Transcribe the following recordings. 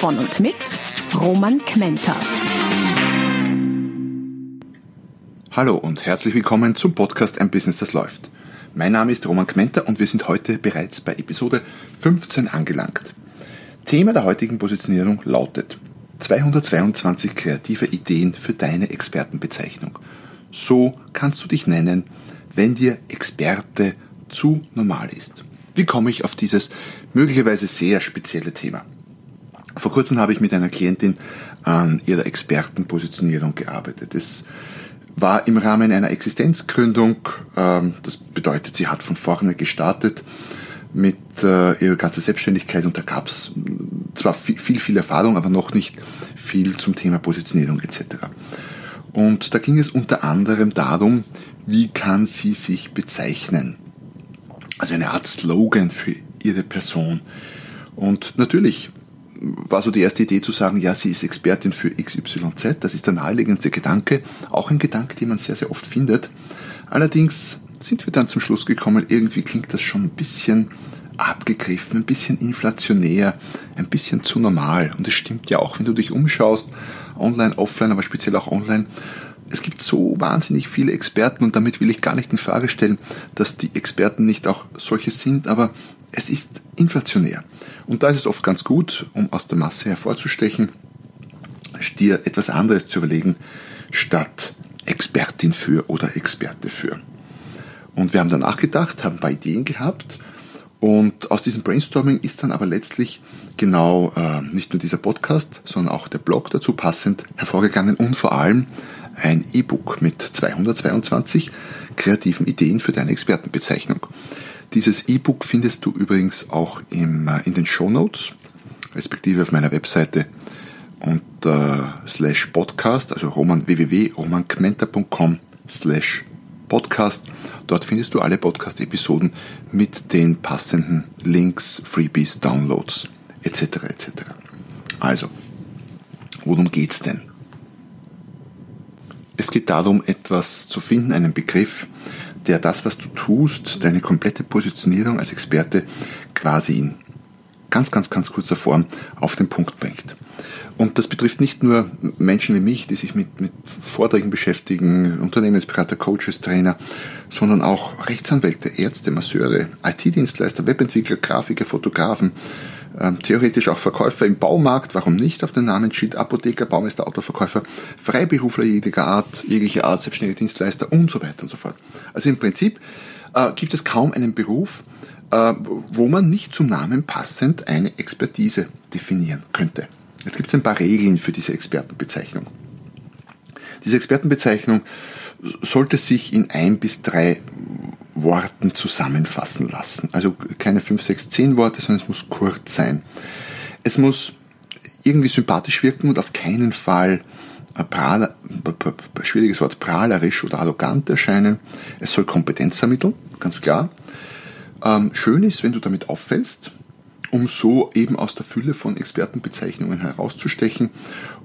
Von und mit Roman Kmenter. Hallo und herzlich willkommen zum Podcast Ein Business, das läuft. Mein Name ist Roman Kmenter und wir sind heute bereits bei Episode 15 angelangt. Thema der heutigen Positionierung lautet 222 kreative Ideen für deine Expertenbezeichnung. So kannst du dich nennen, wenn dir Experte zu normal ist. Wie komme ich auf dieses möglicherweise sehr spezielle Thema? Vor kurzem habe ich mit einer Klientin an ihrer Expertenpositionierung gearbeitet. Es war im Rahmen einer Existenzgründung, ähm, das bedeutet, sie hat von vorne gestartet mit äh, ihrer ganzen Selbstständigkeit und da gab es zwar viel, viel, viel Erfahrung, aber noch nicht viel zum Thema Positionierung etc. Und da ging es unter anderem darum, wie kann sie sich bezeichnen. Also eine Art Slogan für ihre Person. Und natürlich war so die erste Idee zu sagen, ja, sie ist Expertin für XYZ. Das ist der naheliegendste Gedanke. Auch ein Gedanke, den man sehr, sehr oft findet. Allerdings sind wir dann zum Schluss gekommen, irgendwie klingt das schon ein bisschen abgegriffen, ein bisschen inflationär, ein bisschen zu normal. Und es stimmt ja auch, wenn du dich umschaust, online, offline, aber speziell auch online. Es gibt so wahnsinnig viele Experten und damit will ich gar nicht in Frage stellen, dass die Experten nicht auch solche sind, aber es ist inflationär. Und da ist es oft ganz gut, um aus der Masse hervorzustechen, dir etwas anderes zu überlegen, statt Expertin für oder Experte für. Und wir haben dann nachgedacht, haben ein paar Ideen gehabt und aus diesem Brainstorming ist dann aber letztlich genau äh, nicht nur dieser Podcast, sondern auch der Blog dazu passend hervorgegangen und vor allem ein E-Book mit 222 kreativen Ideen für deine Expertenbezeichnung. Dieses E-Book findest du übrigens auch im, äh, in den Show Notes, respektive auf meiner Webseite unter slash podcast, also roman, www.romankmenta.com slash podcast. Dort findest du alle Podcast-Episoden mit den passenden Links, Freebies, Downloads etc. etc. Also, worum geht's denn? Es geht darum, etwas zu finden, einen Begriff, der das, was du tust, deine komplette Positionierung als Experte quasi in ganz, ganz, ganz kurzer Form auf den Punkt bringt. Und das betrifft nicht nur Menschen wie mich, die sich mit, mit Vorträgen beschäftigen, Unternehmensberater, Coaches, Trainer, sondern auch Rechtsanwälte, Ärzte, Masseure, IT-Dienstleister, Webentwickler, Grafiker, Fotografen, ähm, theoretisch auch Verkäufer im Baumarkt, warum nicht auf den Namensschild, Apotheker, Baumeister, Autoverkäufer, Freiberufler jeglicher Art, jeglicher Art, selbstständige Dienstleister und so weiter und so fort. Also im Prinzip äh, gibt es kaum einen Beruf, äh, wo man nicht zum Namen passend eine Expertise definieren könnte. Jetzt gibt es ein paar Regeln für diese Expertenbezeichnung. Diese Expertenbezeichnung sollte sich in ein bis drei Worten zusammenfassen lassen. Also keine 5, 6, 10 Worte, sondern es muss kurz sein. Es muss irgendwie sympathisch wirken und auf keinen Fall prahler, schwieriges Wort, prahlerisch oder arrogant erscheinen. Es soll Kompetenz vermitteln, ganz klar. Ähm, schön ist, wenn du damit auffällst, um so eben aus der Fülle von Expertenbezeichnungen herauszustechen.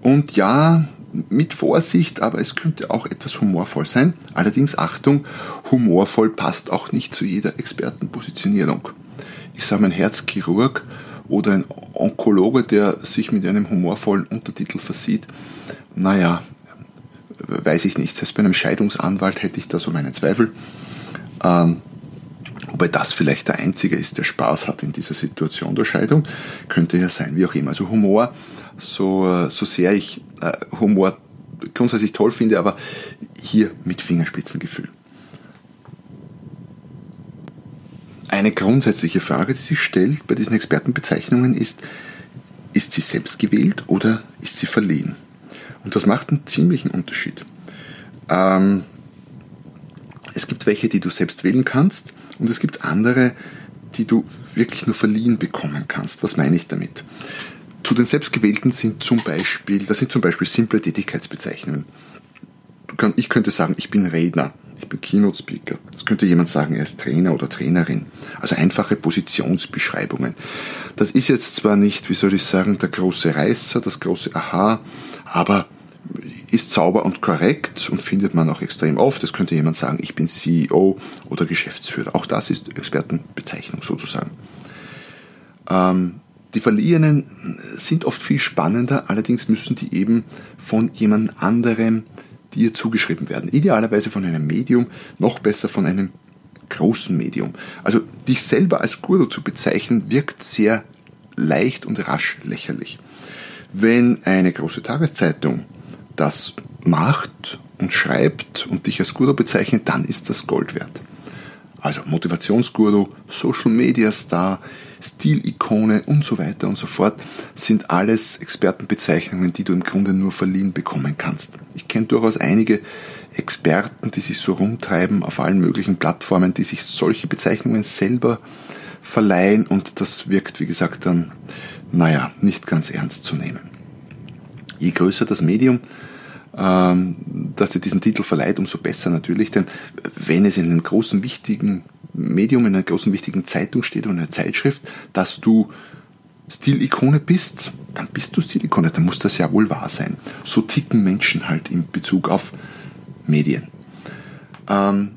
Und ja, mit Vorsicht, aber es könnte auch etwas humorvoll sein. Allerdings Achtung, humorvoll passt auch nicht zu jeder Expertenpositionierung. Ich sage, ein Herzchirurg oder ein Onkologe, der sich mit einem humorvollen Untertitel versieht, naja, weiß ich nicht. Selbst bei einem Scheidungsanwalt hätte ich da so meine Zweifel. Ähm, Wobei das vielleicht der Einzige ist, der Spaß hat in dieser Situation der Scheidung. Könnte ja sein, wie auch immer. Also Humor, so, so sehr ich äh, Humor grundsätzlich toll finde, aber hier mit Fingerspitzengefühl. Eine grundsätzliche Frage, die sich stellt bei diesen Expertenbezeichnungen ist, ist sie selbst gewählt oder ist sie verliehen? Und das macht einen ziemlichen Unterschied. Ähm, es gibt welche, die du selbst wählen kannst und es gibt andere, die du wirklich nur verliehen bekommen kannst. Was meine ich damit? zu den selbstgewählten sind zum Beispiel, das sind zum Beispiel simple Tätigkeitsbezeichnungen. Ich könnte sagen, ich bin Redner, ich bin Keynote Speaker. Das könnte jemand sagen, er ist Trainer oder Trainerin. Also einfache Positionsbeschreibungen. Das ist jetzt zwar nicht, wie soll ich sagen, der große Reißer, das große Aha, aber ist sauber und korrekt und findet man auch extrem oft. Es könnte jemand sagen, ich bin CEO oder Geschäftsführer. Auch das ist Expertenbezeichnung sozusagen. Ähm, die Verliehenen sind oft viel spannender, allerdings müssen die eben von jemand anderem dir zugeschrieben werden. Idealerweise von einem Medium, noch besser von einem großen Medium. Also dich selber als Guru zu bezeichnen, wirkt sehr leicht und rasch lächerlich. Wenn eine große Tageszeitung das macht und schreibt und dich als Guru bezeichnet, dann ist das Gold wert. Also Motivationsguru, Social Media Star, Stilikone und so weiter und so fort sind alles Expertenbezeichnungen, die du im Grunde nur verliehen bekommen kannst. Ich kenne durchaus einige Experten, die sich so rumtreiben auf allen möglichen Plattformen, die sich solche Bezeichnungen selber verleihen und das wirkt, wie gesagt, dann, naja, nicht ganz ernst zu nehmen. Je größer das Medium, ähm, dass dir diesen Titel verleiht, umso besser natürlich, denn wenn es in einem großen, wichtigen Medium, in einer großen, wichtigen Zeitung steht oder in einer Zeitschrift, dass du Stilikone bist, dann bist du Stilikone, dann muss das ja wohl wahr sein. So ticken Menschen halt in Bezug auf Medien. Ähm,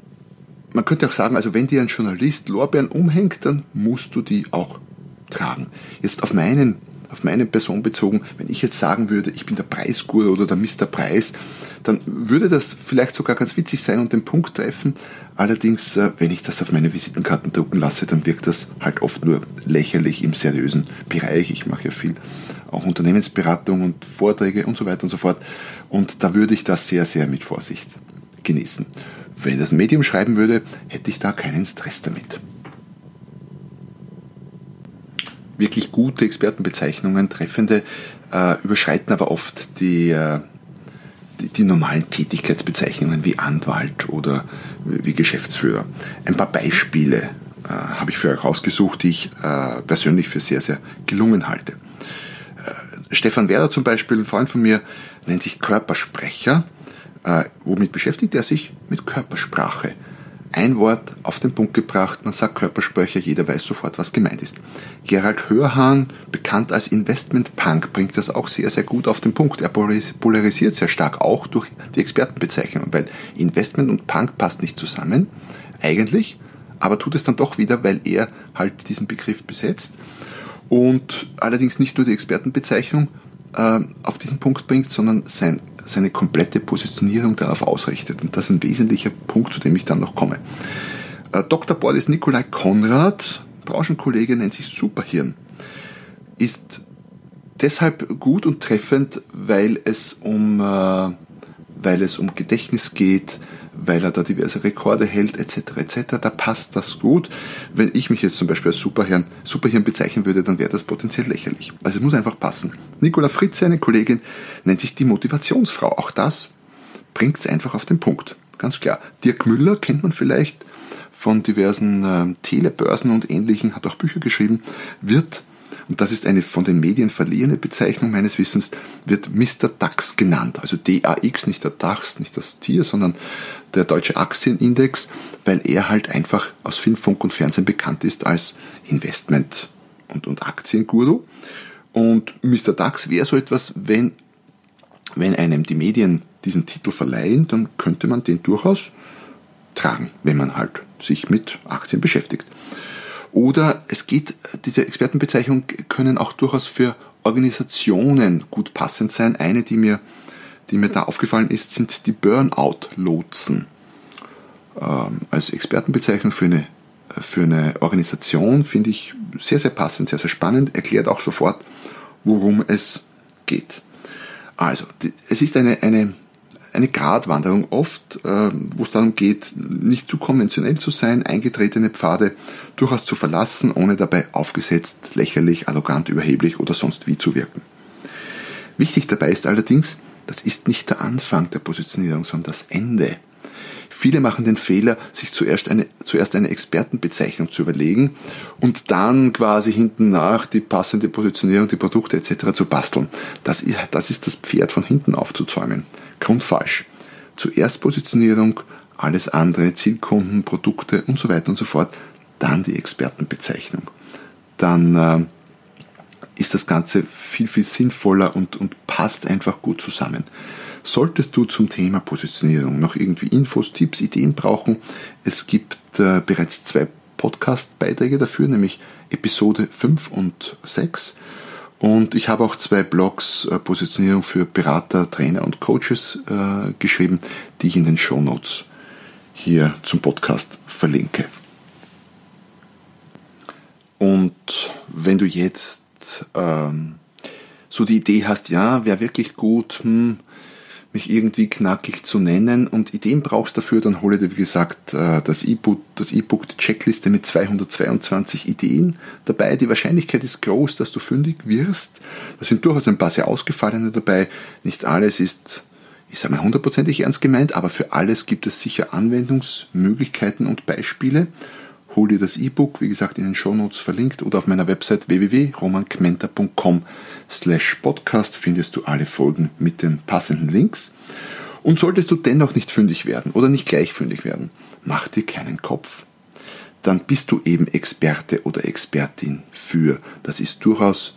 man könnte auch sagen, also wenn dir ein Journalist Lorbeeren umhängt, dann musst du die auch tragen. Jetzt auf meinen auf meine Person bezogen, wenn ich jetzt sagen würde, ich bin der Preisguru oder der Mr. Preis, dann würde das vielleicht sogar ganz witzig sein und den Punkt treffen. Allerdings, äh, wenn ich das auf meine Visitenkarten drucken lasse, dann wirkt das halt oft nur lächerlich im seriösen Bereich. Ich mache ja viel auch Unternehmensberatung und Vorträge und so weiter und so fort. Und da würde ich das sehr, sehr mit Vorsicht genießen. Wenn das Medium schreiben würde, hätte ich da keinen Stress damit wirklich gute Expertenbezeichnungen, treffende, äh, überschreiten aber oft die, äh, die, die, normalen Tätigkeitsbezeichnungen wie Anwalt oder wie Geschäftsführer. Ein paar Beispiele äh, habe ich für euch rausgesucht, die ich äh, persönlich für sehr, sehr gelungen halte. Äh, Stefan Werder zum Beispiel, ein Freund von mir, nennt sich Körpersprecher. Äh, womit beschäftigt er sich? Mit Körpersprache ein Wort auf den Punkt gebracht, man sagt Körpersprecher, jeder weiß sofort, was gemeint ist. Gerald Hörhahn, bekannt als Investment Punk, bringt das auch sehr, sehr gut auf den Punkt. Er polarisiert sehr stark, auch durch die Expertenbezeichnung, weil Investment und Punk passt nicht zusammen, eigentlich, aber tut es dann doch wieder, weil er halt diesen Begriff besetzt und allerdings nicht nur die Expertenbezeichnung äh, auf diesen Punkt bringt, sondern sein seine komplette Positionierung darauf ausrichtet. Und das ist ein wesentlicher Punkt, zu dem ich dann noch komme. Äh, Dr. Boris Nikolai Konrad, Branchenkollege, nennt sich Superhirn, ist deshalb gut und treffend, weil es um, äh, weil es um Gedächtnis geht, weil er da diverse Rekorde hält, etc., etc., da passt das gut. Wenn ich mich jetzt zum Beispiel als Superhirn, Superhirn bezeichnen würde, dann wäre das potenziell lächerlich. Also es muss einfach passen. Nicola Fritze, eine Kollegin, nennt sich die Motivationsfrau. Auch das bringt es einfach auf den Punkt. Ganz klar. Dirk Müller kennt man vielleicht von diversen äh, Telebörsen und ähnlichen, hat auch Bücher geschrieben, wird und das ist eine von den Medien verliehene Bezeichnung meines Wissens, wird Mr. DAX genannt. Also DAX, nicht der DAX, nicht das Tier, sondern der deutsche Aktienindex, weil er halt einfach aus Film, Funk und Fernsehen bekannt ist als Investment- und, und Aktienguru. Und Mr. DAX wäre so etwas, wenn, wenn einem die Medien diesen Titel verleihen, dann könnte man den durchaus tragen, wenn man halt sich mit Aktien beschäftigt. Oder es geht, diese Expertenbezeichnungen können auch durchaus für Organisationen gut passend sein. Eine, die mir, die mir da aufgefallen ist, sind die Burnout-Lotsen. Ähm, als Expertenbezeichnung für eine, für eine Organisation finde ich sehr, sehr passend, sehr, sehr spannend, erklärt auch sofort, worum es geht. Also, es ist eine, eine eine Gratwanderung oft, äh, wo es darum geht, nicht zu konventionell zu sein, eingetretene Pfade durchaus zu verlassen, ohne dabei aufgesetzt, lächerlich, arrogant, überheblich oder sonst wie zu wirken. Wichtig dabei ist allerdings, das ist nicht der Anfang der Positionierung, sondern das Ende. Viele machen den Fehler, sich zuerst eine, zuerst eine Expertenbezeichnung zu überlegen und dann quasi hinten nach die passende Positionierung, die Produkte etc. zu basteln. Das ist, das ist das Pferd von hinten aufzuzäumen. Grundfalsch. Zuerst Positionierung, alles andere, Zielkunden, Produkte und so weiter und so fort, dann die Expertenbezeichnung. Dann äh, ist das Ganze viel, viel sinnvoller und, und passt einfach gut zusammen. Solltest du zum Thema Positionierung noch irgendwie Infos, Tipps, Ideen brauchen, es gibt äh, bereits zwei Podcast-Beiträge dafür, nämlich Episode 5 und 6. Und ich habe auch zwei Blogs äh, Positionierung für Berater, Trainer und Coaches äh, geschrieben, die ich in den Show Notes hier zum Podcast verlinke. Und wenn du jetzt ähm, so die Idee hast, ja, wäre wirklich gut, hm, mich irgendwie knackig zu nennen und Ideen brauchst dafür, dann hole dir, wie gesagt, äh, das E-Book, das E-Book, die Checkliste mit 222 Ideen dabei. Die Wahrscheinlichkeit ist groß, dass du fündig wirst. Da sind durchaus ein paar sehr ausgefallene dabei. Nicht alles ist, ich sage mal, hundertprozentig ernst gemeint, aber für alles gibt es sicher Anwendungsmöglichkeiten und Beispiele hol dir das E-Book, wie gesagt, in den Shownotes verlinkt oder auf meiner Website www.romankmenta.com slash podcast findest du alle Folgen mit den passenden Links. Und solltest du dennoch nicht fündig werden oder nicht gleich fündig werden, mach dir keinen Kopf. Dann bist du eben Experte oder Expertin für. Das ist durchaus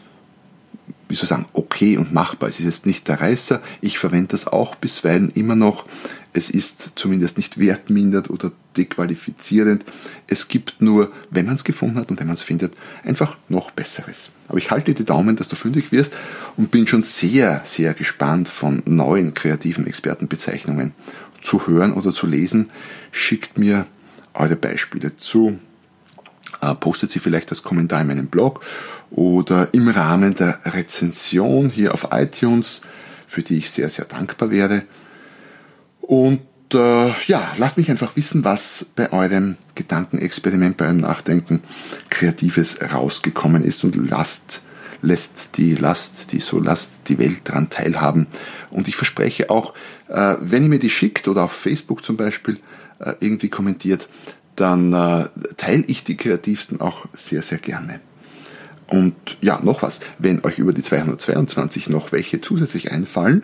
wie soll ich sagen, okay und machbar. Es ist jetzt nicht der Reißer. Ich verwende das auch bisweilen immer noch. Es ist zumindest nicht wertmindert oder dequalifizierend. Es gibt nur, wenn man es gefunden hat und wenn man es findet, einfach noch Besseres. Aber ich halte die Daumen, dass du fündig wirst und bin schon sehr, sehr gespannt von neuen kreativen Expertenbezeichnungen zu hören oder zu lesen. Schickt mir eure Beispiele zu äh, postet sie vielleicht als Kommentar in meinem Blog oder im Rahmen der Rezension hier auf iTunes, für die ich sehr, sehr dankbar wäre. Und äh, ja, lasst mich einfach wissen, was bei eurem Gedankenexperiment, bei eurem Nachdenken Kreatives rausgekommen ist und lasst lässt die Last, die so lasst die Welt daran teilhaben. Und ich verspreche auch, äh, wenn ihr mir die schickt oder auf Facebook zum Beispiel äh, irgendwie kommentiert, dann äh, teile ich die kreativsten auch sehr, sehr gerne. Und ja, noch was, wenn euch über die 222 noch welche zusätzlich einfallen,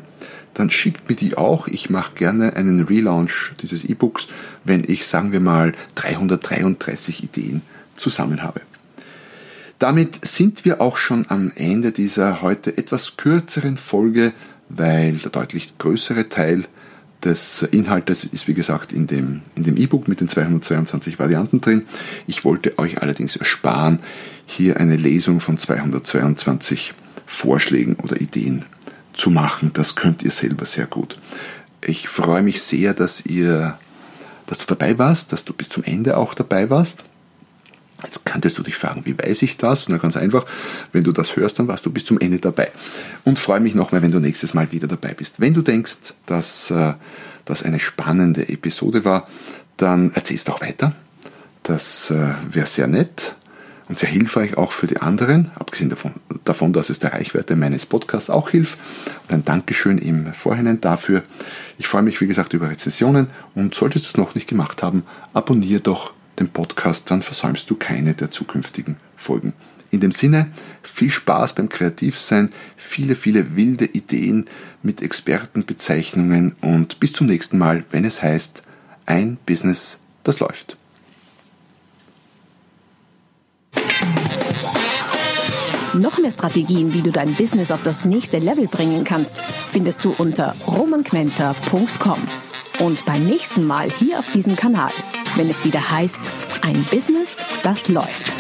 dann schickt mir die auch. Ich mache gerne einen Relaunch dieses E-Books, wenn ich, sagen wir mal, 333 Ideen zusammen habe. Damit sind wir auch schon am Ende dieser heute etwas kürzeren Folge, weil der deutlich größere Teil des Inhaltes ist wie gesagt in dem in dem E-Book mit den 222 Varianten drin. Ich wollte euch allerdings ersparen, hier eine Lesung von 222 Vorschlägen oder Ideen zu machen. Das könnt ihr selber sehr gut. Ich freue mich sehr, dass ihr dass du dabei warst, dass du bis zum Ende auch dabei warst. Jetzt könntest du dich fragen, wie weiß ich das? Na ganz einfach, wenn du das hörst, dann warst du bis zum Ende dabei. Und freue mich nochmal, wenn du nächstes Mal wieder dabei bist. Wenn du denkst, dass äh, das eine spannende Episode war, dann erzähl es doch weiter. Das äh, wäre sehr nett und sehr hilfreich auch für die anderen, abgesehen davon, davon, dass es der Reichweite meines Podcasts auch hilft. Und ein Dankeschön im Vorhinein dafür. Ich freue mich, wie gesagt, über Rezensionen und solltest du es noch nicht gemacht haben, abonniere doch den Podcast, dann versäumst du keine der zukünftigen Folgen. In dem Sinne, viel Spaß beim Kreativsein, viele, viele wilde Ideen mit Expertenbezeichnungen und bis zum nächsten Mal, wenn es heißt, ein Business, das läuft. Noch mehr Strategien, wie du dein Business auf das nächste Level bringen kannst, findest du unter romanquenter.com. Und beim nächsten Mal hier auf diesem Kanal, wenn es wieder heißt, ein Business, das läuft.